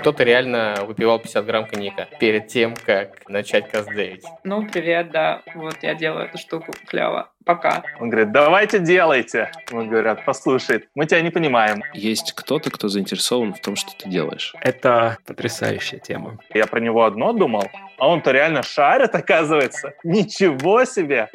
Кто-то реально выпивал 50 грамм коньяка перед тем, как начать каздевить. Ну, привет, да. Вот я делаю эту штуку клево. Пока. Он говорит, давайте делайте. Мы говорят, послушай, мы тебя не понимаем. Есть кто-то, кто заинтересован в том, что ты делаешь. Это потрясающая тема. Я про него одно думал, а он-то реально шарит, оказывается. Ничего себе!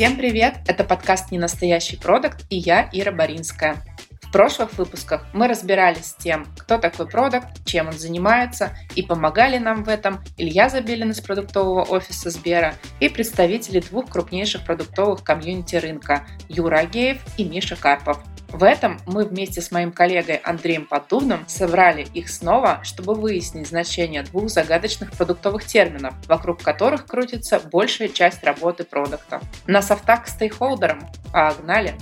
Всем привет! Это подкаст «Ненастоящий продукт» и я, Ира Боринская. В прошлых выпусках мы разбирались с тем, кто такой продукт, чем он занимается, и помогали нам в этом Илья Забелин из продуктового офиса Сбера и представители двух крупнейших продуктовых комьюнити рынка Юра Агеев и Миша Карпов. В этом мы вместе с моим коллегой Андреем Поддубным собрали их снова, чтобы выяснить значение двух загадочных продуктовых терминов, вокруг которых крутится большая часть работы продукта. На софтах к стейкхолдерам. Погнали!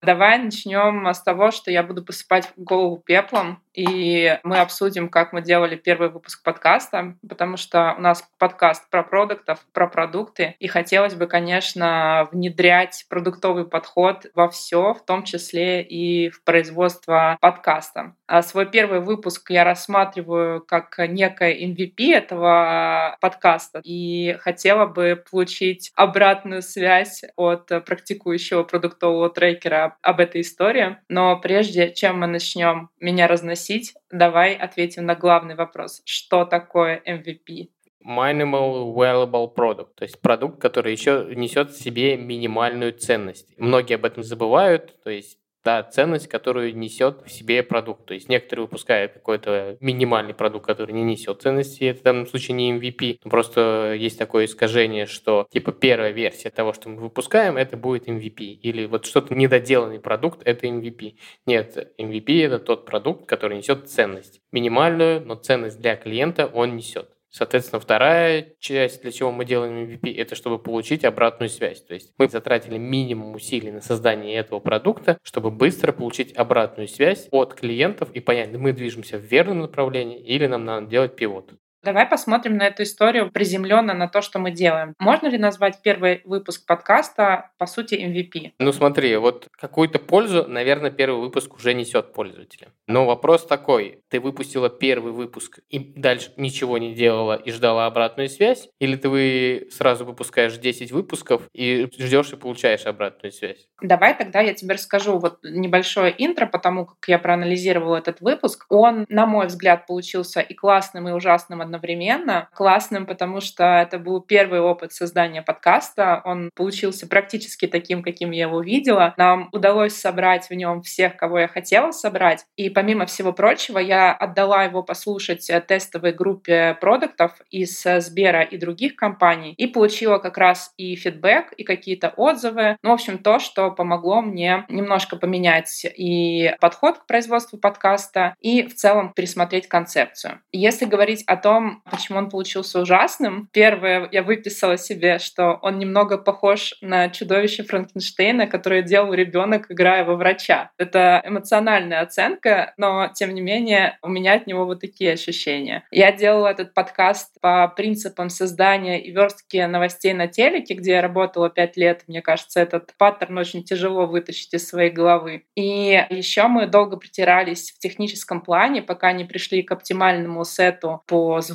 Давай начнем с того, что я буду посыпать голову пеплом, и мы обсудим, как мы делали первый выпуск подкаста, потому что у нас подкаст про продуктов, про продукты, и хотелось бы, конечно, внедрять продуктовый подход во все, в том числе и в производство подкаста. А свой первый выпуск я рассматриваю как некое MVP этого подкаста, и хотела бы получить обратную связь от практикующего продуктового трекера об этой истории. Но прежде чем мы начнем меня разносить, давай ответим на главный вопрос. Что такое MVP? Minimal Valuable Product, то есть продукт, который еще несет в себе минимальную ценность. Многие об этом забывают, то есть та ценность, которую несет в себе продукт. То есть некоторые выпускают какой-то минимальный продукт, который не несет ценности, это в данном случае не MVP. Просто есть такое искажение, что типа первая версия того, что мы выпускаем, это будет MVP. Или вот что-то недоделанный продукт, это MVP. Нет, MVP это тот продукт, который несет ценность. Минимальную, но ценность для клиента он несет. Соответственно, вторая часть, для чего мы делаем MVP, это чтобы получить обратную связь. То есть мы затратили минимум усилий на создание этого продукта, чтобы быстро получить обратную связь от клиентов и понять, мы движемся в верном направлении или нам надо делать пивот. Давай посмотрим на эту историю приземленно на то, что мы делаем. Можно ли назвать первый выпуск подкаста, по сути, MVP? Ну смотри, вот какую-то пользу, наверное, первый выпуск уже несет пользователям. Но вопрос такой, ты выпустила первый выпуск и дальше ничего не делала и ждала обратную связь? Или ты сразу выпускаешь 10 выпусков и ждешь и получаешь обратную связь? Давай тогда я тебе расскажу вот небольшое интро, потому как я проанализировала этот выпуск. Он, на мой взгляд, получился и классным, и ужасным одновременно. Классным, потому что это был первый опыт создания подкаста. Он получился практически таким, каким я его видела. Нам удалось собрать в нем всех, кого я хотела собрать. И помимо всего прочего, я отдала его послушать тестовой группе продуктов из Сбера и других компаний и получила как раз и фидбэк, и какие-то отзывы. Ну, в общем, то, что помогло мне немножко поменять и подход к производству подкаста, и в целом пересмотреть концепцию. Если говорить о том, том, почему он получился ужасным. Первое, я выписала себе, что он немного похож на чудовище Франкенштейна, которое делал ребенок, играя во врача. Это эмоциональная оценка, но тем не менее у меня от него вот такие ощущения. Я делала этот подкаст по принципам создания и верстки новостей на телеке, где я работала пять лет. Мне кажется, этот паттерн очень тяжело вытащить из своей головы. И еще мы долго притирались в техническом плане, пока не пришли к оптимальному сету по звуку,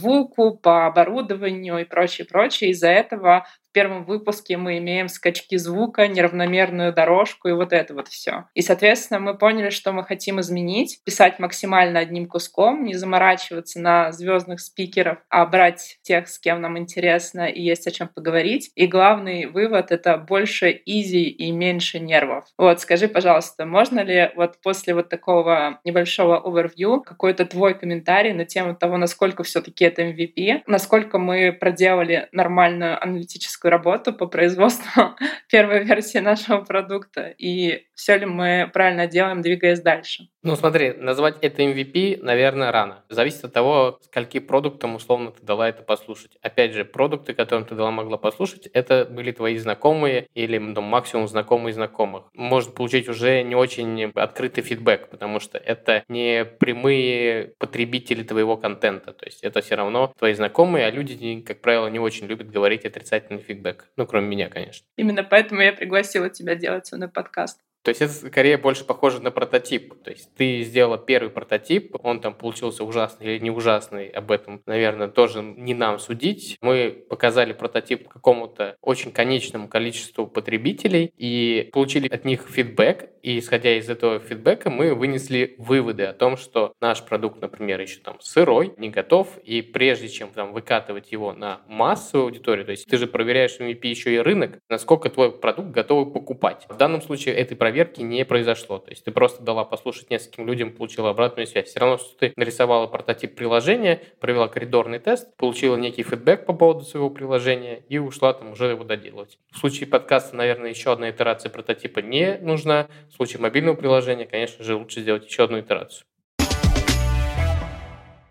по оборудованию и прочее, прочее. Из-за этого первом выпуске мы имеем скачки звука, неравномерную дорожку и вот это вот все. И, соответственно, мы поняли, что мы хотим изменить, писать максимально одним куском, не заморачиваться на звездных спикеров, а брать тех, с кем нам интересно и есть о чем поговорить. И главный вывод — это больше изи и меньше нервов. Вот, скажи, пожалуйста, можно ли вот после вот такого небольшого овервью какой-то твой комментарий на тему того, насколько все таки это MVP, насколько мы проделали нормальную аналитическую работу по производству первой версии нашего продукта. И все ли мы правильно делаем, двигаясь дальше. Ну, смотри, назвать это MVP, наверное, рано. Зависит от того, скольки продуктам условно ты дала это послушать. Опять же, продукты, которым ты дала могла послушать, это были твои знакомые или ну, максимум знакомые знакомых. Можно получить уже не очень открытый фидбэк, потому что это не прямые потребители твоего контента. То есть это все равно твои знакомые, а люди, как правило, не очень любят говорить отрицательный фидбэк. Ну, кроме меня, конечно. Именно поэтому я пригласила тебя делать свой подкаст. То есть это скорее больше похоже на прототип. То есть ты сделала первый прототип, он там получился ужасный или не ужасный, об этом, наверное, тоже не нам судить. Мы показали прототип какому-то очень конечному количеству потребителей и получили от них фидбэк, и исходя из этого фидбэка мы вынесли выводы о том, что наш продукт, например, еще там сырой, не готов, и прежде чем там выкатывать его на массовую аудиторию, то есть ты же проверяешь MVP еще и рынок, насколько твой продукт готовы покупать. В данном случае этой проверки не произошло. То есть ты просто дала послушать нескольким людям, получила обратную связь. Все равно, что ты нарисовала прототип приложения, провела коридорный тест, получила некий фидбэк по поводу своего приложения и ушла там уже его доделывать. В случае подкаста, наверное, еще одна итерация прототипа не нужна. Случае мобильного приложения, конечно же, лучше сделать еще одну итерацию.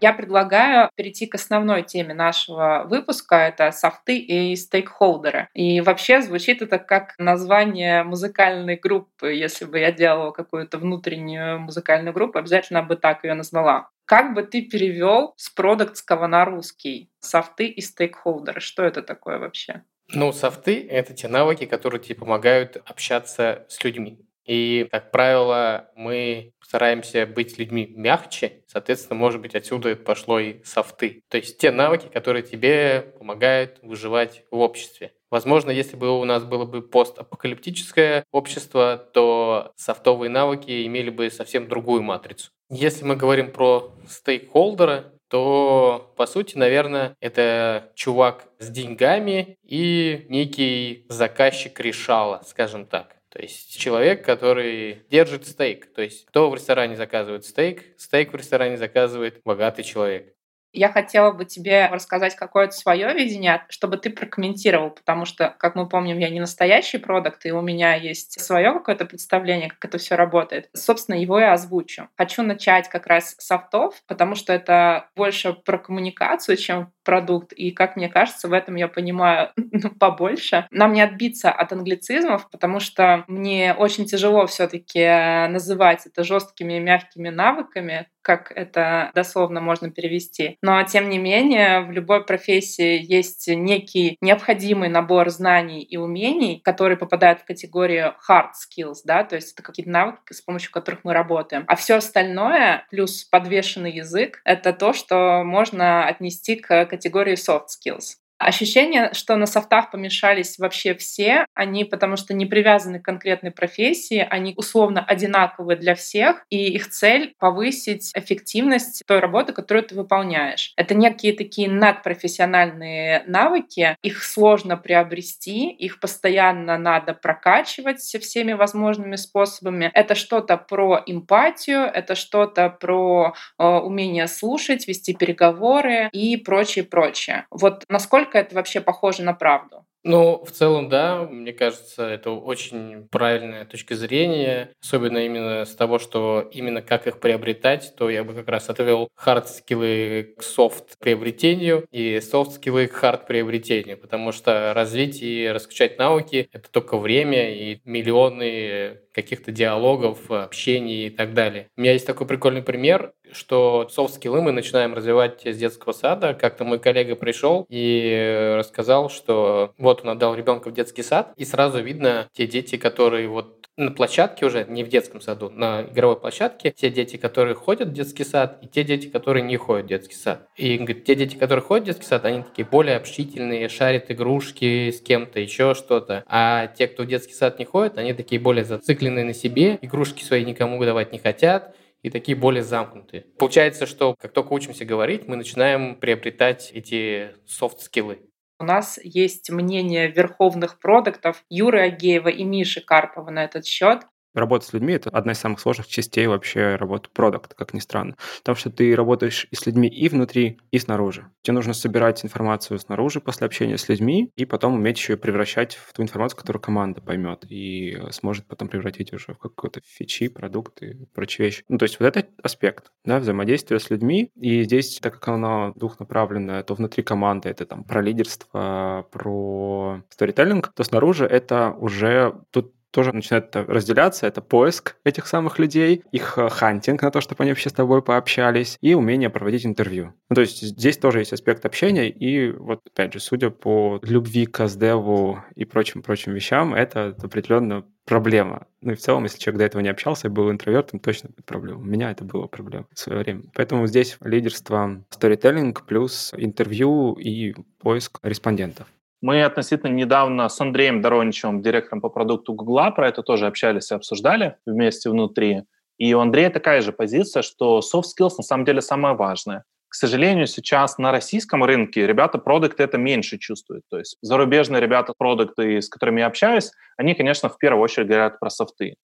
Я предлагаю перейти к основной теме нашего выпуска. Это софты и стейкхолдеры. И вообще звучит это как название музыкальной группы. Если бы я делала какую-то внутреннюю музыкальную группу, обязательно бы так ее назвала. Как бы ты перевел с продуктского на русский софты и стейкхолдеры? Что это такое вообще? Ну, софты — это те навыки, которые тебе помогают общаться с людьми. И, как правило, мы стараемся быть людьми мягче, соответственно, может быть, отсюда пошло и софты. То есть те навыки, которые тебе помогают выживать в обществе. Возможно, если бы у нас было бы постапокалиптическое общество, то софтовые навыки имели бы совсем другую матрицу. Если мы говорим про стейкхолдера, то, по сути, наверное, это чувак с деньгами и некий заказчик решала, скажем так. То есть человек, который держит стейк. То есть кто в ресторане заказывает стейк, стейк в ресторане заказывает богатый человек. Я хотела бы тебе рассказать какое-то свое видение, чтобы ты прокомментировал, потому что, как мы помним, я не настоящий продукт, и у меня есть свое какое-то представление, как это все работает. Собственно, его я озвучу. Хочу начать как раз с софтов, потому что это больше про коммуникацию, чем продукт, и, как мне кажется, в этом я понимаю ну, побольше. Нам не отбиться от англицизмов, потому что мне очень тяжело все таки называть это жесткими и мягкими навыками, как это дословно можно перевести. Но, тем не менее, в любой профессии есть некий необходимый набор знаний и умений, которые попадают в категорию hard skills, да, то есть это какие-то навыки, с помощью которых мы работаем. А все остальное, плюс подвешенный язык, это то, что можно отнести к категории soft skills. Ощущение, что на софтах помешались вообще все, они потому что не привязаны к конкретной профессии, они условно одинаковые для всех, и их цель — повысить эффективность той работы, которую ты выполняешь. Это некие такие надпрофессиональные навыки, их сложно приобрести, их постоянно надо прокачивать всеми возможными способами. Это что-то про эмпатию, это что-то про э, умение слушать, вести переговоры и прочее, прочее. Вот насколько насколько это вообще похоже на правду? Ну, в целом, да, мне кажется, это очень правильная точка зрения, особенно именно с того, что именно как их приобретать, то я бы как раз отвел хард-скиллы к софт-приобретению и софт-скиллы к хард-приобретению, потому что развить и раскачать навыки — это только время и миллионы каких-то диалогов, общений и так далее. У меня есть такой прикольный пример, что софт-скиллы мы начинаем развивать с детского сада. Как-то мой коллега пришел и рассказал, что вот он отдал ребенка в детский сад, и сразу видно те дети, которые вот на площадке уже, не в детском саду, на игровой площадке, те дети, которые ходят в детский сад, и те дети, которые не ходят в детский сад. И говорит, те дети, которые ходят в детский сад, они такие более общительные, шарят игрушки с кем-то, еще что-то. А те, кто в детский сад не ходит, они такие более зацикленные на себе, игрушки свои никому давать не хотят, и такие более замкнутые. Получается, что как только учимся говорить, мы начинаем приобретать эти софт-скиллы. У нас есть мнение верховных продуктов Юры Агеева и Миши Карпова на этот счет. Работа с людьми — это одна из самых сложных частей вообще работы продукта, как ни странно. Потому что ты работаешь и с людьми и внутри, и снаружи. Тебе нужно собирать информацию снаружи после общения с людьми, и потом уметь еще превращать в ту информацию, которую команда поймет и сможет потом превратить уже в какой-то фичи, продукт и прочие вещи. Ну, то есть вот этот аспект, да, взаимодействия с людьми, и здесь, так как оно двухнаправленное, то внутри команды это там про лидерство, про сторителлинг, то снаружи это уже тут тоже начинает разделяться. Это поиск этих самых людей, их э, хантинг на то, чтобы они вообще с тобой пообщались, и умение проводить интервью. Ну, то есть здесь тоже есть аспект общения, и вот, опять же, судя по любви к CustDev у и прочим-прочим вещам, это определенно проблема. Ну и в целом, если человек до этого не общался и был интровертом, точно будет проблема. У меня это было проблема в свое время. Поэтому здесь лидерство сторителлинг плюс интервью и поиск респондентов. Мы относительно недавно с Андреем Дороничевым, директором по продукту Гугла, про это тоже общались и обсуждали вместе внутри. И у Андрея такая же позиция, что soft skills на самом деле самое важное. К сожалению, сейчас на российском рынке ребята продукты это меньше чувствуют. То есть зарубежные ребята продукты, с которыми я общаюсь, они, конечно, в первую очередь говорят про софты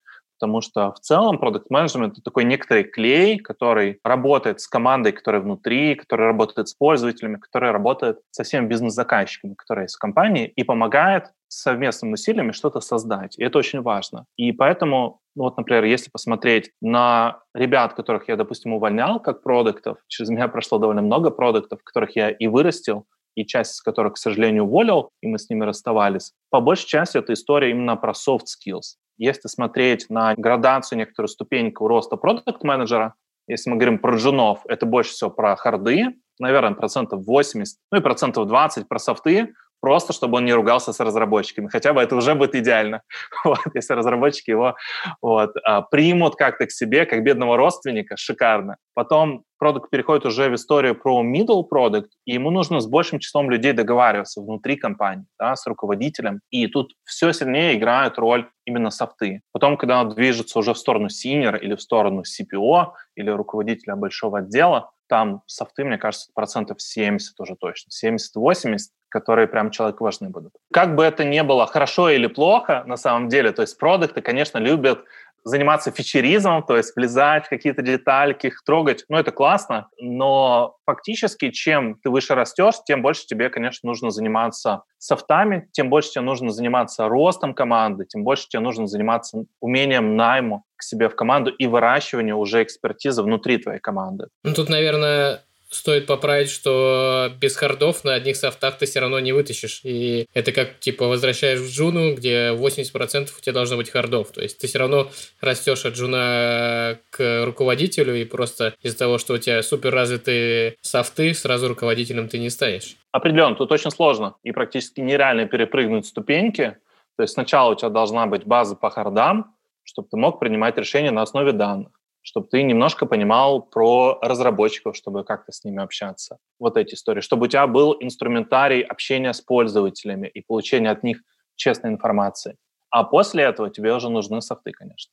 потому что в целом продукт менеджмент это такой некоторый клей, который работает с командой, которая внутри, который работает с пользователями, который работает со всеми бизнес-заказчиками, которые есть в компании, и помогает совместными усилиями что-то создать. И это очень важно. И поэтому, ну вот, например, если посмотреть на ребят, которых я, допустим, увольнял как продуктов, через меня прошло довольно много продуктов, которых я и вырастил, и часть из которых, к сожалению, уволил, и мы с ними расставались. По большей части это история именно про soft skills. Если смотреть на градацию, некоторую ступеньку роста продукт-менеджера, если мы говорим про джунов, это больше всего про харды, наверное, процентов 80, ну и процентов 20 про софты, просто чтобы он не ругался с разработчиками. Хотя бы это уже будет идеально, вот, если разработчики его вот, а, примут как-то к себе, как бедного родственника, шикарно. Потом продукт переходит уже в историю про middle product, и ему нужно с большим числом людей договариваться внутри компании, да, с руководителем. И тут все сильнее играют роль именно софты. Потом, когда он движется уже в сторону senior или в сторону CPO или руководителя большого отдела, там софты, мне кажется, процентов 70 уже точно, 70-80, которые прям человеку важны будут. Как бы это ни было хорошо или плохо, на самом деле, то есть продукты, конечно, любят заниматься фичеризмом, то есть влезать в какие-то детальки, их трогать, ну, это классно, но фактически, чем ты выше растешь, тем больше тебе, конечно, нужно заниматься софтами, тем больше тебе нужно заниматься ростом команды, тем больше тебе нужно заниматься умением найму к себе в команду и выращиванию уже экспертизы внутри твоей команды. Ну, тут, наверное, стоит поправить, что без хардов на одних софтах ты все равно не вытащишь. И это как, типа, возвращаешь в джуну, где 80% у тебя должно быть хардов. То есть ты все равно растешь от джуна к руководителю, и просто из-за того, что у тебя супер развитые софты, сразу руководителем ты не станешь. Определенно, тут очень сложно и практически нереально перепрыгнуть ступеньки. То есть сначала у тебя должна быть база по хардам, чтобы ты мог принимать решения на основе данных чтобы ты немножко понимал про разработчиков, чтобы как-то с ними общаться. Вот эти истории. Чтобы у тебя был инструментарий общения с пользователями и получения от них честной информации. А после этого тебе уже нужны софты, конечно.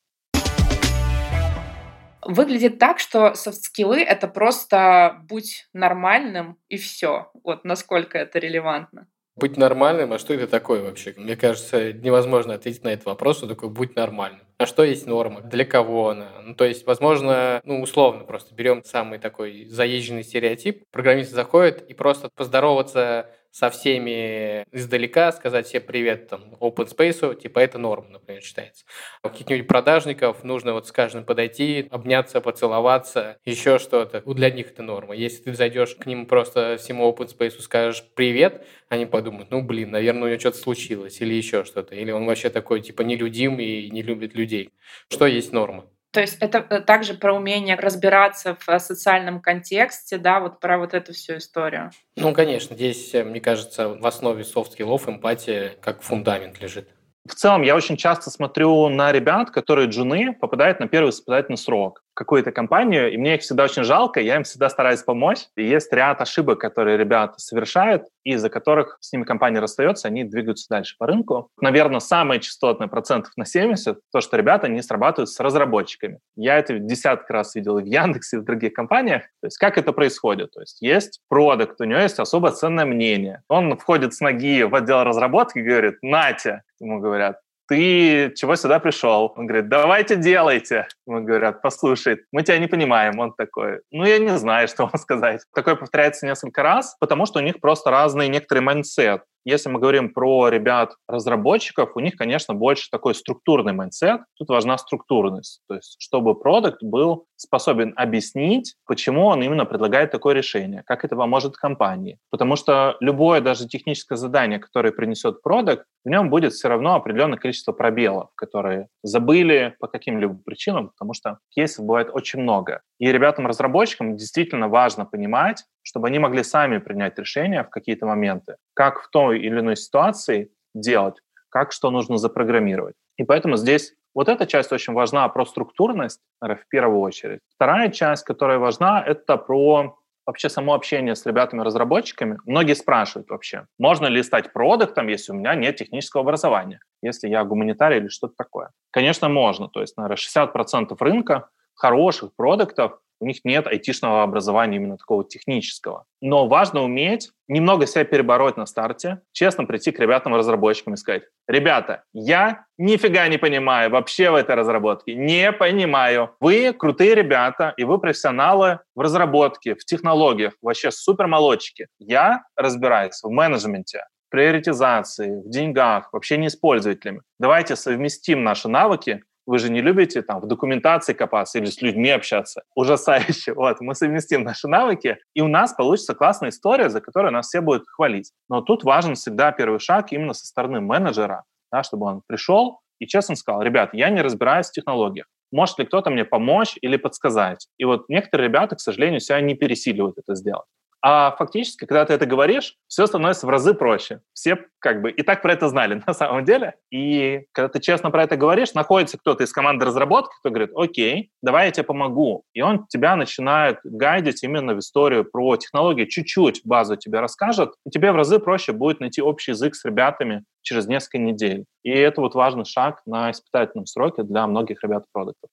Выглядит так, что софт-скиллы — это просто будь нормальным и все. Вот насколько это релевантно. Быть нормальным, а что это такое вообще? Мне кажется, невозможно ответить на этот вопрос, что такое быть нормальным. А что есть норма? Для кого она? Ну, то есть, возможно, ну, условно просто берем самый такой заезженный стереотип. Программист заходит и просто поздороваться со всеми издалека, сказать всем привет там open space, типа это норма, например, считается. У каких-нибудь продажников нужно вот с каждым подойти, обняться, поцеловаться, еще что-то. Для них это норма. Если ты зайдешь к ним просто всему open space скажешь привет, они подумают, ну блин, наверное, у него что-то случилось или еще что-то. Или он вообще такой типа нелюдим и не любит людей. Что есть норма? То есть это э, также про умение разбираться в э, социальном контексте, да, вот про вот эту всю историю. Ну, конечно, здесь, э, мне кажется, в основе софт-скиллов эмпатия как фундамент лежит. В целом, я очень часто смотрю на ребят, которые джуны попадают на первый испытательный срок какую-то компанию, и мне их всегда очень жалко, я им всегда стараюсь помочь. И есть ряд ошибок, которые ребята совершают, из-за которых с ними компания расстается, они двигаются дальше по рынку. Наверное, самое частотное процентов на 70 то, что ребята не срабатывают с разработчиками. Я это десятки раз видел и в Яндексе, и в других компаниях. То есть как это происходит? То есть есть продукт, у него есть особо ценное мнение. Он входит с ноги в отдел разработки и говорит, нате, ему говорят, ты чего сюда пришел? Он говорит, давайте делайте. Ему говорят, послушай, мы тебя не понимаем. Он такой, ну, я не знаю, что вам сказать. Такое повторяется несколько раз, потому что у них просто разный некоторый mindset. Если мы говорим про ребят-разработчиков, у них, конечно, больше такой структурный mindset. Тут важна структурность. То есть, чтобы продукт был способен объяснить, почему он именно предлагает такое решение, как это поможет компании. Потому что любое даже техническое задание, которое принесет продукт, в нем будет все равно определенное количество пробелов, которые забыли по каким-либо причинам, потому что кейсов бывает очень много. И ребятам-разработчикам действительно важно понимать, чтобы они могли сами принять решения в какие-то моменты, как в той или иной ситуации делать, как что нужно запрограммировать. И поэтому здесь вот эта часть очень важна про структурность, наверное, в первую очередь. Вторая часть, которая важна, это про вообще само общение с ребятами-разработчиками. Многие спрашивают вообще, можно ли стать продуктом, если у меня нет технического образования, если я гуманитарий или что-то такое. Конечно, можно. То есть, наверное, 60% рынка хороших продуктов у них нет айтишного образования именно такого технического. Но важно уметь немного себя перебороть на старте, честно прийти к ребятам-разработчикам и сказать, ребята, я нифига не понимаю вообще в этой разработке, не понимаю. Вы крутые ребята, и вы профессионалы в разработке, в технологиях, вообще супермолодчики. Я разбираюсь в менеджменте, приоритизации, в деньгах, вообще не с пользователями. Давайте совместим наши навыки вы же не любите там в документации копаться или с людьми общаться. Ужасающе. Вот, мы совместим наши навыки, и у нас получится классная история, за которую нас все будут хвалить. Но тут важен всегда первый шаг именно со стороны менеджера, да, чтобы он пришел и честно сказал, ребят, я не разбираюсь в технологиях. Может ли кто-то мне помочь или подсказать? И вот некоторые ребята, к сожалению, себя не пересиливают это сделать. А фактически, когда ты это говоришь, все становится в разы проще. Все как бы и так про это знали на самом деле. И когда ты честно про это говоришь, находится кто-то из команды разработки, кто говорит, окей, давай я тебе помогу. И он тебя начинает гайдить именно в историю про технологии, чуть-чуть базу тебе расскажет, и тебе в разы проще будет найти общий язык с ребятами через несколько недель. И это вот важный шаг на испытательном сроке для многих ребят продуктов.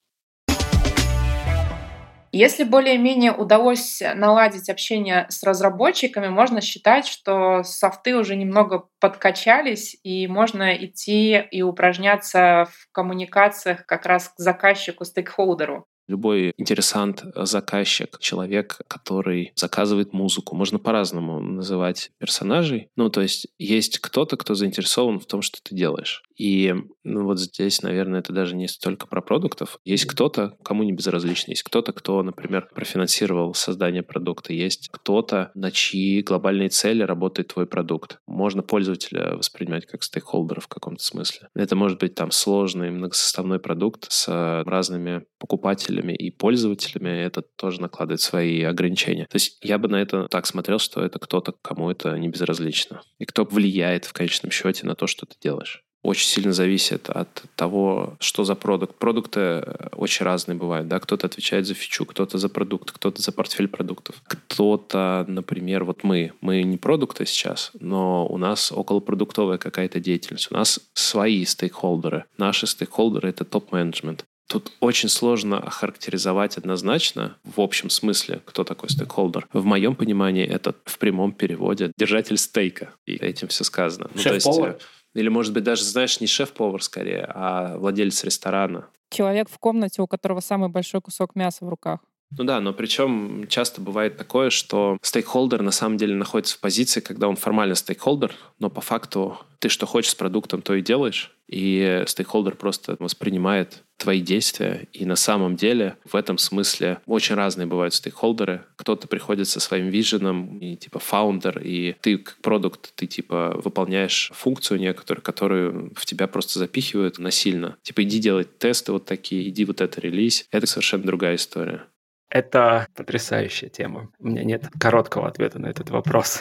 Если более-менее удалось наладить общение с разработчиками, можно считать, что софты уже немного подкачались, и можно идти и упражняться в коммуникациях как раз к заказчику, стейкхолдеру. Любой интересант, заказчик, человек, который заказывает музыку. Можно по-разному называть персонажей. Ну, то есть есть кто-то, кто заинтересован в том, что ты делаешь. И ну, вот здесь, наверное, это даже не столько про продуктов. Есть кто-то, кому не безразлично. Есть кто-то, кто, например, профинансировал создание продукта. Есть кто-то, на чьи глобальные цели работает твой продукт. Можно пользователя воспринимать как стейкхолдера в каком-то смысле. Это может быть там сложный многосоставной продукт с разными покупателями и пользователями. Это тоже накладывает свои ограничения. То есть я бы на это так смотрел, что это кто-то, кому это не безразлично. И кто влияет в конечном счете на то, что ты делаешь очень сильно зависит от того, что за продукт. Продукты э, очень разные бывают, да, кто-то отвечает за фичу, кто-то за продукт, кто-то за портфель продуктов. Кто-то, например, вот мы, мы не продукты сейчас, но у нас околопродуктовая какая-то деятельность, у нас свои стейкхолдеры. Наши стейкхолдеры — это топ-менеджмент. Тут очень сложно охарактеризовать однозначно в общем смысле, кто такой стейкхолдер. В моем понимании это в прямом переводе держатель стейка. И этим все сказано. Ну, Шеф-повар? Или, может быть, даже, знаешь, не шеф-повар скорее, а владелец ресторана. Человек в комнате, у которого самый большой кусок мяса в руках. Ну да, но причем часто бывает такое, что стейкхолдер на самом деле находится в позиции, когда он формально стейкхолдер, но по факту ты что хочешь с продуктом, то и делаешь, и стейкхолдер просто воспринимает твои действия, и на самом деле в этом смысле очень разные бывают стейкхолдеры. Кто-то приходит со своим vision ом, и типа founder, и ты как продукт, ты типа выполняешь функцию некоторую, которую в тебя просто запихивают насильно. Типа иди делать тесты вот такие, иди вот это релизь. Это совершенно другая история. Это потрясающая тема. У меня нет короткого ответа на этот вопрос.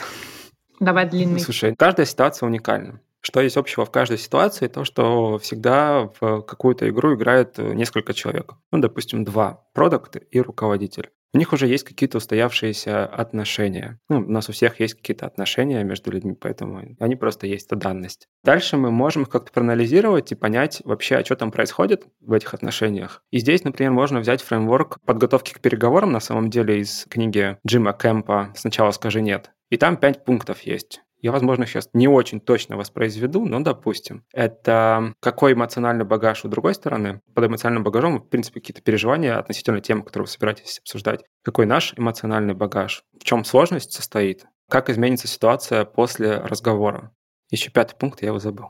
Давай длинный. Слушай, каждая ситуация уникальна. Что есть общего в каждой ситуации? То, что всегда в какую-то игру играет несколько человек. Ну, допустим, два. Продукт и руководитель у них уже есть какие-то устоявшиеся отношения. Ну, у нас у всех есть какие-то отношения между людьми, поэтому они просто есть, это данность. Дальше мы можем как-то проанализировать и понять вообще, а что там происходит в этих отношениях. И здесь, например, можно взять фреймворк подготовки к переговорам, на самом деле, из книги Джима Кэмпа «Сначала скажи нет». И там пять пунктов есть. Я, возможно, сейчас не очень точно воспроизведу, но допустим. Это какой эмоциональный багаж у другой стороны. Под эмоциональным багажом, в принципе, какие-то переживания относительно темы, которую вы собираетесь обсуждать. Какой наш эмоциональный багаж? В чем сложность состоит? Как изменится ситуация после разговора? Еще пятый пункт, я его забыл.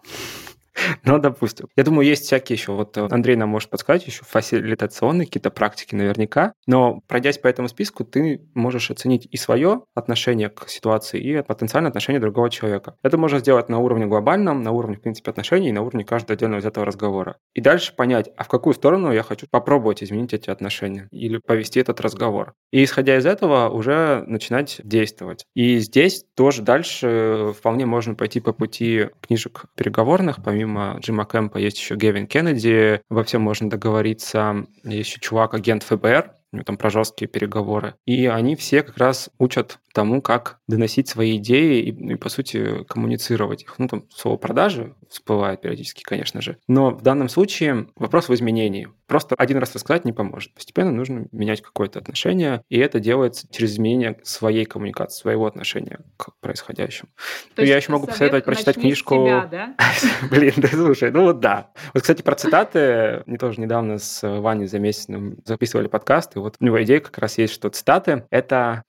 Ну, допустим. Я думаю, есть всякие еще. Вот э, Андрей нам может подсказать еще фасилитационные какие-то практики наверняка. Но пройдясь по этому списку, ты можешь оценить и свое отношение к ситуации, и потенциальное отношение другого человека. Это можно сделать на уровне глобальном, на уровне, в принципе, отношений, и на уровне каждого отдельного взятого разговора. И дальше понять, а в какую сторону я хочу попробовать изменить эти отношения или повести этот разговор. И исходя из этого уже начинать действовать. И здесь тоже дальше вполне можно пойти по пути книжек переговорных, помимо помимо Джима Кэмпа есть еще Гевин Кеннеди, во всем можно договориться. Есть еще чувак, агент ФБР, там про жесткие переговоры. И они все как раз учат тому, как доносить свои идеи и, ну, и, по сути, коммуницировать их. Ну, там слово продажи всплывает периодически, конечно же. Но в данном случае вопрос в изменении. Просто один раз рассказать не поможет. Постепенно нужно менять какое-то отношение, и это делается через изменение своей коммуникации, своего отношения к происходящему. То ну, я еще могу посоветовать прочитать книжку... Себя, да? Блин, да слушай, ну вот да. Вот, кстати, про цитаты. Мы тоже недавно с Ваней Замесиным записывали подкаст, и вот у него идея как раз есть, что цитаты — это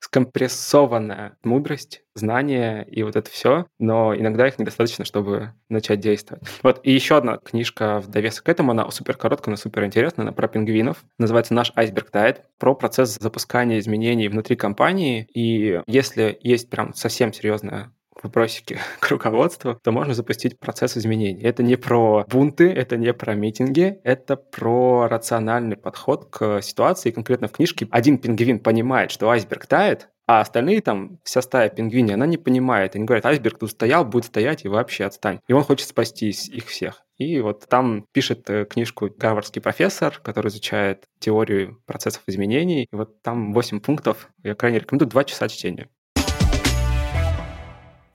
скомпрессованная мудрость, знания и вот это все, но иногда их недостаточно, чтобы начать действовать. Вот, и еще одна книжка в довесок к этому, она супер короткая, но супер интересная, она про пингвинов, называется «Наш айсберг тает», про процесс запускания изменений внутри компании, и если есть прям совсем серьезная вопросики к руководству, то можно запустить процесс изменений. Это не про бунты, это не про митинги, это про рациональный подход к ситуации. Конкретно в книжке один пингвин понимает, что айсберг тает, а остальные там, вся стая пингвини, она не понимает. Они говорят, айсберг тут стоял, будет стоять и вообще отстань. И он хочет спасти их всех. И вот там пишет э, книжку гарвардский профессор, который изучает теорию процессов изменений. И вот там 8 пунктов. Я крайне рекомендую 2 часа чтения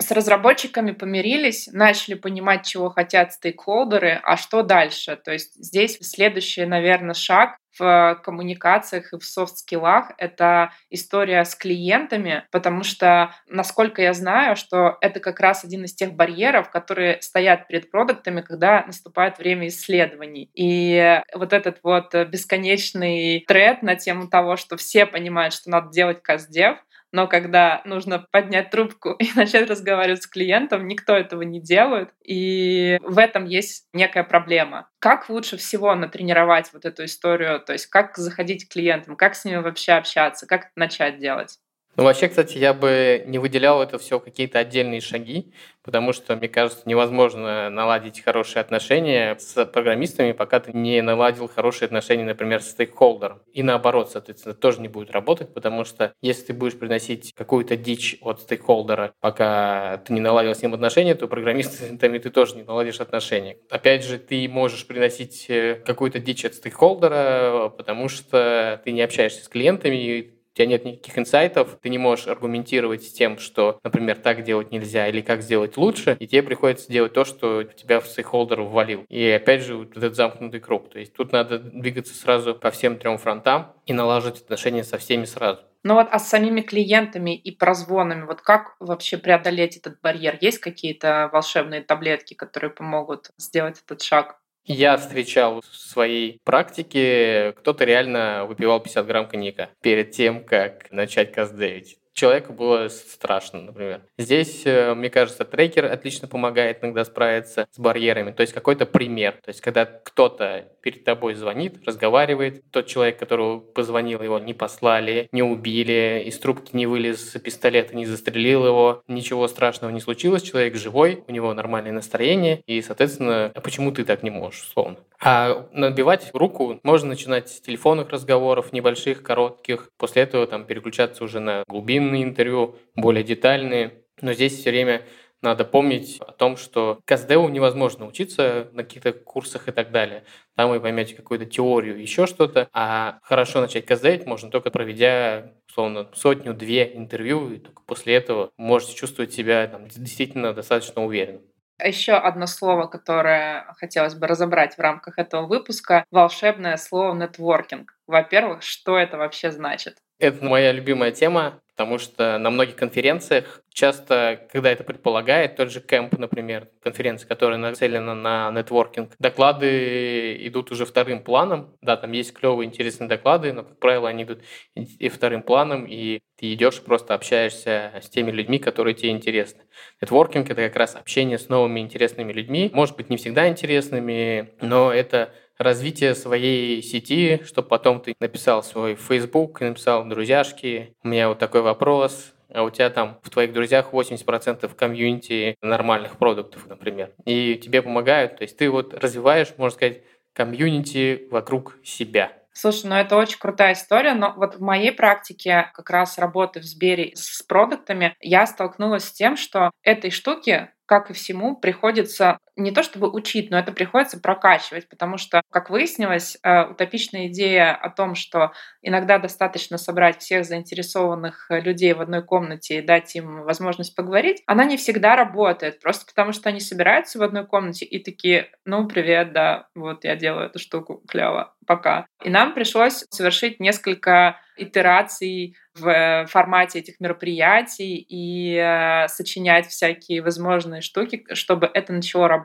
с разработчиками помирились, начали понимать, чего хотят стейкхолдеры, а что дальше. То есть здесь следующий, наверное, шаг в коммуникациях и в софт-скиллах — это история с клиентами, потому что, насколько я знаю, что это как раз один из тех барьеров, которые стоят перед продуктами, когда наступает время исследований. И вот этот вот бесконечный тред на тему того, что все понимают, что надо делать каздев, но когда нужно поднять трубку и начать разговаривать с клиентом, никто этого не делает, и в этом есть некая проблема. Как лучше всего натренировать вот эту историю, то есть как заходить к клиентам, как с ними вообще общаться, как начать делать? Ну, вообще, кстати, я бы не выделял это все какие-то отдельные шаги, потому что, мне кажется, невозможно наладить хорошие отношения с программистами, пока ты не наладил хорошие отношения, например, с стейкхолдером. И наоборот, соответственно, тоже не будет работать, потому что если ты будешь приносить какую-то дичь от стейкхолдера, пока ты не наладил с ним отношения, то программистами ты тоже не наладишь отношения. Опять же, ты можешь приносить э, какую-то дичь от стейкхолдера, потому что ты не общаешься с клиентами, и у тебя нет никаких инсайтов, ты не можешь аргументировать с тем, что, например, так делать нельзя или как сделать лучше, и тебе приходится делать то, что тебя в стейкхолдер ввалил. И опять же, вот этот замкнутый круг. То есть тут надо двигаться сразу по всем трем фронтам и налаживать отношения со всеми сразу. Ну вот, а с самими клиентами и прозвонами, вот как вообще преодолеть этот барьер? Есть какие-то волшебные таблетки, которые помогут сделать этот шаг? Я встречал в своей практике, кто-то реально выпивал 50 грамм коньяка перед тем, как начать каздевить человеку было страшно, например. Здесь, э, мне кажется, трекер отлично помогает иногда справиться с барьерами. То есть какой-то пример. То есть когда кто-то перед тобой звонит, разговаривает, тот человек, которого позвонил, его не послали, не убили, из трубки не вылез пистолета, не застрелил его, ничего страшного не случилось, человек живой, у него нормальное настроение, и, соответственно, а почему ты так не можешь, условно? А набивать руку можно начинать с телефонных разговоров, небольших, коротких. После этого там переключаться уже на глубинные интервью, более детальные. Но здесь все время надо помнить о том, что КСДУ невозможно учиться на каких-то курсах и так далее. Там вы поймете какую-то теорию, еще что-то. А хорошо начать КСДить можно только проведя, условно, сотню-две интервью, и только после этого можете чувствовать себя там, действительно достаточно уверенным. Еще одно слово, которое хотелось бы разобрать в рамках этого выпуска — волшебное слово «нетворкинг». Во-первых, что это вообще значит? Это моя любимая тема, потому что на многих конференциях часто, когда это предполагает, тот же кемп, например, конференция, которая нацелена на нетворкинг, доклады идут уже вторым планом. Да, там есть клевые, интересные доклады, но, как правило, они идут и вторым планом, и ты идешь просто общаешься с теми людьми, которые тебе интересны. Нетворкинг — это как раз общение с новыми интересными людьми. Может быть, не всегда интересными, но это развитие своей сети, чтобы потом ты написал свой Facebook, написал друзьяшки, у меня вот такой вопрос, а у тебя там в твоих друзьях 80% комьюнити нормальных продуктов, например. И тебе помогают, то есть ты вот развиваешь, можно сказать, комьюнити вокруг себя. Слушай, ну это очень крутая история, но вот в моей практике как раз работы в Сбере с продуктами я столкнулась с тем, что этой штуки как и всему, приходится не то чтобы учить, но это приходится прокачивать, потому что, как выяснилось, э, утопичная идея о том, что иногда достаточно собрать всех заинтересованных э, людей в одной комнате и дать им возможность поговорить, она не всегда работает, просто потому что они собираются в одной комнате и такие, ну, привет, да, вот я делаю эту штуку, клево, пока. И нам пришлось совершить несколько итераций в формате этих мероприятий и э, сочинять всякие возможные штуки, чтобы это начало работать.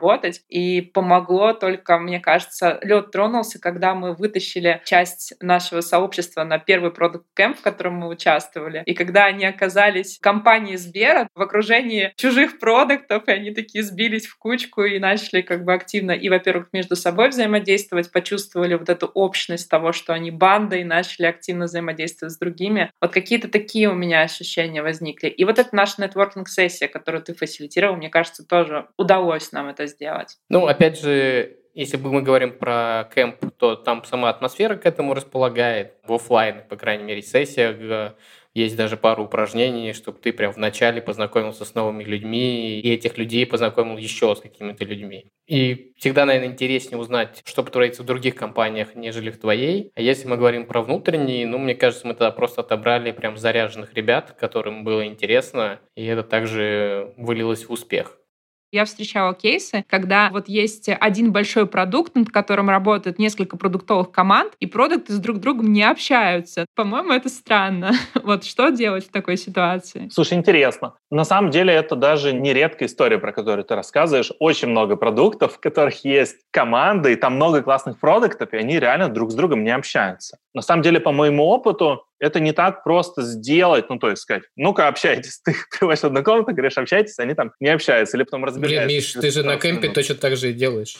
И помогло только, мне кажется, лед тронулся, когда мы вытащили часть нашего сообщества на первый продукт кэмп, в котором мы участвовали. И когда они оказались в компании Сбера в окружении чужих продуктов, и они такие сбились в кучку и начали как бы активно и, во-первых, между собой взаимодействовать, почувствовали вот эту общность того, что они банда, и начали активно взаимодействовать с другими. Вот какие-то такие у меня ощущения возникли. И вот эта наша нетворкинг-сессия, которую ты фасилитировал, мне кажется, тоже удалось нам это сделать. Ну, опять же, если бы мы говорим про кемп, то там сама атмосфера к этому располагает. В офлайн, по крайней мере, сессиях есть даже пару упражнений, чтобы ты прям вначале познакомился с новыми людьми, и этих людей познакомил еще с какими-то людьми. И всегда, наверное, интереснее узнать, что творится в других компаниях, нежели в твоей. А если мы говорим про внутренние, ну, мне кажется, мы тогда просто отобрали прям заряженных ребят, которым было интересно, и это также вылилось в успех. Я встречала кейсы, когда вот есть один большой продукт, над которым работают несколько продуктовых команд, и продукты с друг другом не общаются. По-моему, это странно. Вот что делать в такой ситуации? Слушай, интересно. На самом деле это даже не редкая история, про которую ты рассказываешь. Очень много продуктов, в которых есть команды, и там много классных продуктов, и они реально друг с другом не общаются. На самом деле, по моему опыту, это не так просто сделать, ну, то есть сказать, ну-ка, общайтесь. Ты приводишь одну комнату, говоришь, общайтесь, они там не общаются, или потом разбираются. Блин, Миш, ты же на кемпе точно так же и делаешь.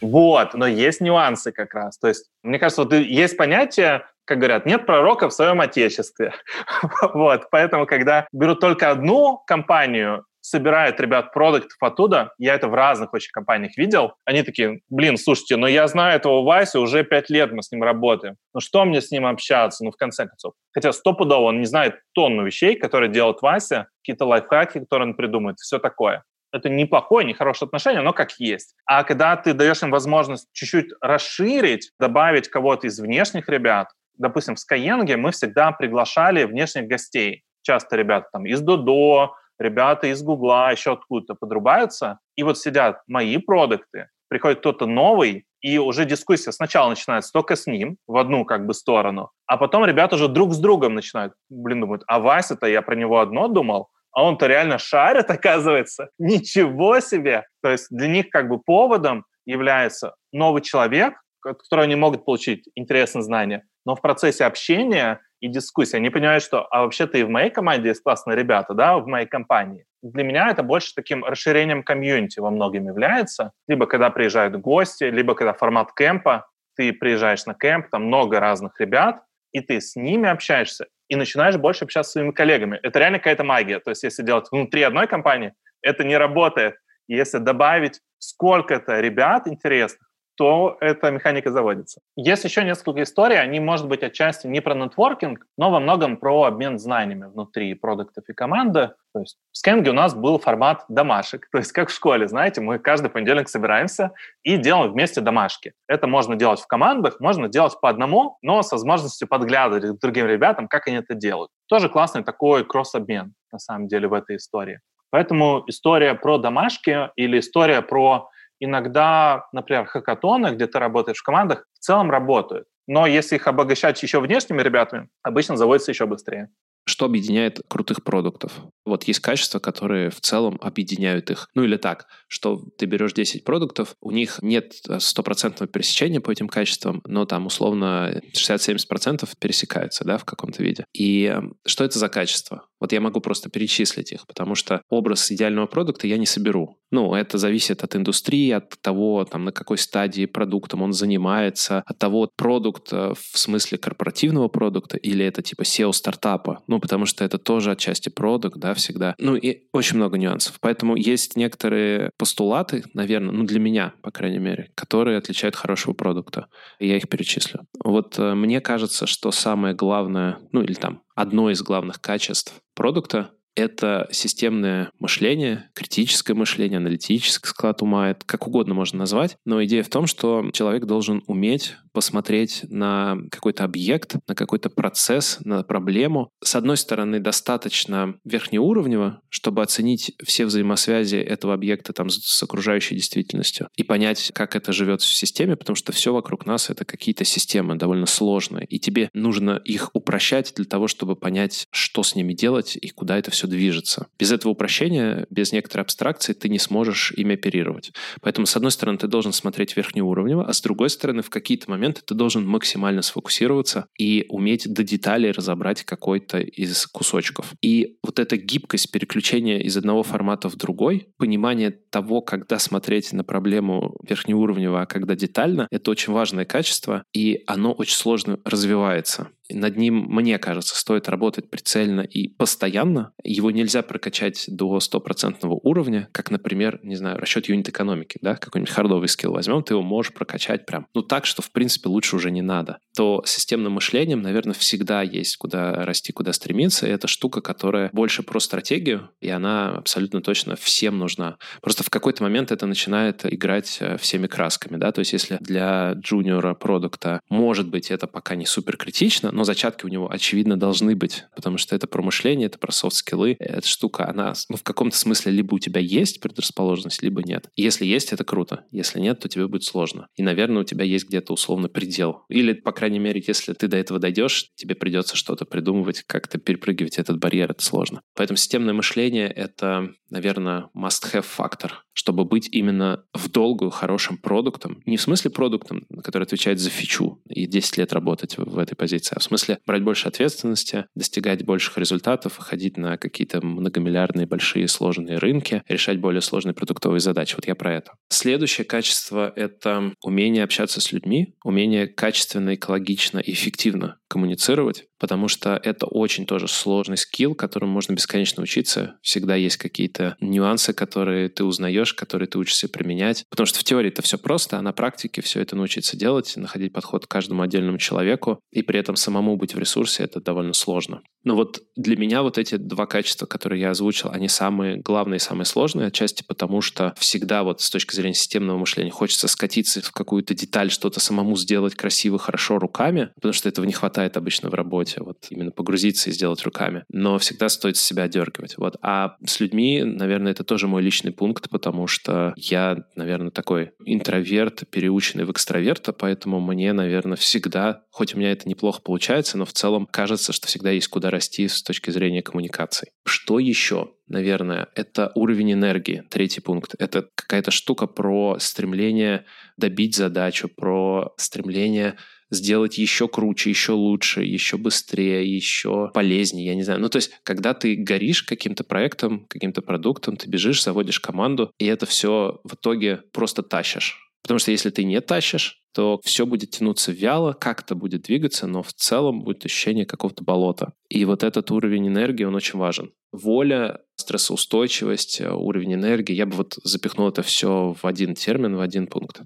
Вот, но есть нюансы как раз. То есть, мне кажется, вот есть понятие, как говорят, нет пророка в своем отечестве. вот, поэтому, когда берут только одну компанию собирают ребят продуктов оттуда, я это в разных очень компаниях видел, они такие, блин, слушайте, ну я знаю этого Васю, уже пять лет мы с ним работаем, ну что мне с ним общаться, ну в конце концов. Хотя стопудово он не знает тонну вещей, которые делает Вася, какие-то лайфхаки, которые он придумает, все такое. Это неплохое, нехорошее отношение, но как есть. А когда ты даешь им возможность чуть-чуть расширить, добавить кого-то из внешних ребят, допустим, в Skyeng мы всегда приглашали внешних гостей. Часто ребята там из Додо, ребята из Гугла еще откуда-то подрубаются, и вот сидят мои продукты, приходит кто-то новый, и уже дискуссия сначала начинается только с ним, в одну как бы сторону, а потом ребята уже друг с другом начинают, блин, думают, а Вася-то я про него одно думал, а он-то реально шарит, оказывается. Ничего себе! То есть для них как бы поводом является новый человек, от которого они могут получить интересные знания, но в процессе общения и дискуссии. Они понимают, что а вообще-то и в моей команде есть классные ребята, да, в моей компании. Для меня это больше таким расширением комьюнити во многом является. Либо когда приезжают гости, либо когда формат кемпа, ты приезжаешь на кемп, там много разных ребят, и ты с ними общаешься, и начинаешь больше общаться с своими коллегами. Это реально какая-то магия. То есть если делать внутри одной компании, это не работает. Если добавить сколько-то ребят интересных, то эта механика заводится. Есть еще несколько историй, они, может быть, отчасти не про нетворкинг, но во многом про обмен знаниями внутри продуктов и команды. То есть в Скенге у нас был формат домашек, то есть как в школе, знаете, мы каждый понедельник собираемся и делаем вместе домашки. Это можно делать в командах, можно делать по одному, но с возможностью подглядывать к другим ребятам, как они это делают. Тоже классный такой кросс-обмен, на самом деле, в этой истории. Поэтому история про домашки или история про иногда, например, хакатоны, где ты работаешь в командах, в целом работают. но если их обогащать еще внешними ребятами, обычно заводится еще быстрее. Что объединяет крутых продуктов? Вот есть качества, которые в целом объединяют их. Ну или так, что ты берешь 10 продуктов, у них нет стопроцентного пересечения по этим качествам, но там условно 60-70% пересекаются да, в каком-то виде. И эм, что это за качество? Вот я могу просто перечислить их, потому что образ идеального продукта я не соберу. Ну, это зависит от индустрии, от того, там, на какой стадии продуктом он занимается, от того, продукт э, в смысле корпоративного продукта или это типа SEO стартапа. Ну, потому что это тоже отчасти продукт, да, всегда. Ну, и очень много нюансов. Поэтому есть некоторые постулаты, наверное, ну, для меня, по крайней мере, которые отличают хорошего продукта. Я их перечислю. Вот э, мне кажется, что самое главное, ну, или там одно из главных качеств продукта это системное мышление, критическое мышление, аналитический склад ума, это как угодно можно назвать, но идея в том, что человек должен уметь посмотреть на какой-то объект, на какой-то процесс, на проблему. С одной стороны, достаточно верхнеуровнево, чтобы оценить все взаимосвязи этого объекта там, с окружающей действительностью и понять, как это живет в системе, потому что все вокруг нас — это какие-то системы довольно сложные, и тебе нужно их упрощать для того, чтобы понять, что с ними делать и куда это все движется. Без этого упрощения, без некоторой абстракции ты не сможешь ими оперировать. Поэтому, с одной стороны, ты должен смотреть верхнеуровнево, а с другой стороны, в какие-то моменты моменты ты должен максимально сфокусироваться и уметь до деталей разобрать какой-то из кусочков. И вот эта гибкость переключения из одного формата в другой, понимание того, когда смотреть на проблему верхнеуровнево, а когда детально, это очень важное качество, и оно очень сложно развивается над ним, мне кажется, стоит работать прицельно и постоянно. Его нельзя прокачать до стопроцентного уровня, как, например, не знаю, расчет юнит-экономики, да, какой-нибудь хардовый скилл возьмем, ты его можешь прокачать прям, ну, так, что, в принципе, лучше уже не надо. То системным мышлением, наверное, всегда есть куда расти, куда стремиться, и это штука, которая больше про стратегию, и она абсолютно точно всем нужна. Просто в какой-то момент это начинает играть э, всеми красками, да, то есть если для джуниора продукта, может быть, это пока не супер критично, но но зачатки у него, очевидно, должны быть, потому что это про мышление, это про софт-скиллы. Эта штука, она ну, в каком-то смысле либо у тебя есть предрасположенность, либо нет. Если есть, это круто. Если нет, то тебе будет сложно. И, наверное, у тебя есть где-то условно предел. Или, по крайней мере, если ты до этого дойдешь, тебе придется что-то придумывать, как-то перепрыгивать этот барьер, это сложно. Поэтому системное мышление — это, наверное, must-have фактор чтобы быть именно в долгую хорошим продуктом. Не в смысле продуктом, который отвечает за фичу и 10 лет работать в этой позиции, а в смысле брать больше ответственности, достигать больших результатов, ходить на какие-то многомиллиардные большие сложные рынки, решать более сложные продуктовые задачи. Вот я про это. Следующее качество — это умение общаться с людьми, умение качественно, экологично и эффективно коммуницировать, потому что это очень тоже сложный скилл, которому можно бесконечно учиться. Всегда есть какие-то нюансы, которые ты узнаешь, которые ты учишься применять. Потому что в теории это все просто, а на практике все это научиться делать, находить подход к каждому отдельному человеку, и при этом самому быть в ресурсе, это довольно сложно. Но вот для меня вот эти два качества, которые я озвучил, они самые главные самые сложные, отчасти потому, что всегда вот с точки зрения системного мышления хочется скатиться в какую-то деталь, что-то самому сделать красиво, хорошо руками, потому что этого не хватает обычно в работе, вот именно погрузиться и сделать руками. Но всегда стоит себя дергивать. Вот. А с людьми, наверное, это тоже мой личный пункт, потому что я, наверное, такой интроверт, переученный в экстраверта, поэтому мне, наверное, всегда, хоть у меня это неплохо получается, но в целом кажется, что всегда есть куда расти с точки зрения коммуникаций. Что еще? наверное, это уровень энергии. Третий пункт. Это какая-то штука про стремление добить задачу, про стремление сделать еще круче, еще лучше, еще быстрее, еще полезнее, я не знаю. Ну, то есть, когда ты горишь каким-то проектом, каким-то продуктом, ты бежишь, заводишь команду, и это все в итоге просто тащишь. Потому что если ты не тащишь, то все будет тянуться вяло, как-то будет двигаться, но в целом будет ощущение какого-то болота. И вот этот уровень энергии, он очень важен. Воля, стрессоустойчивость, уровень энергии, я бы вот запихнул это все в один термин, в один пункт.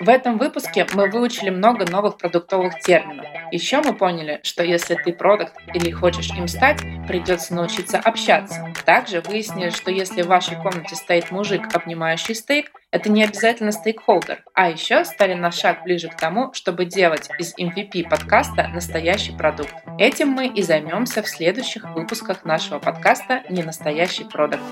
В этом выпуске мы выучили много новых продуктовых терминов. Еще мы поняли, что если ты продукт или хочешь им стать, придется научиться общаться. Также выяснили, что если в вашей комнате стоит мужик, обнимающий стейк, это не обязательно стейкхолдер. А еще стали на шаг ближе к тому, чтобы делать из MVP подкаста настоящий продукт. Этим мы и займемся в следующих выпусках нашего подкаста «Ненастоящий продукт».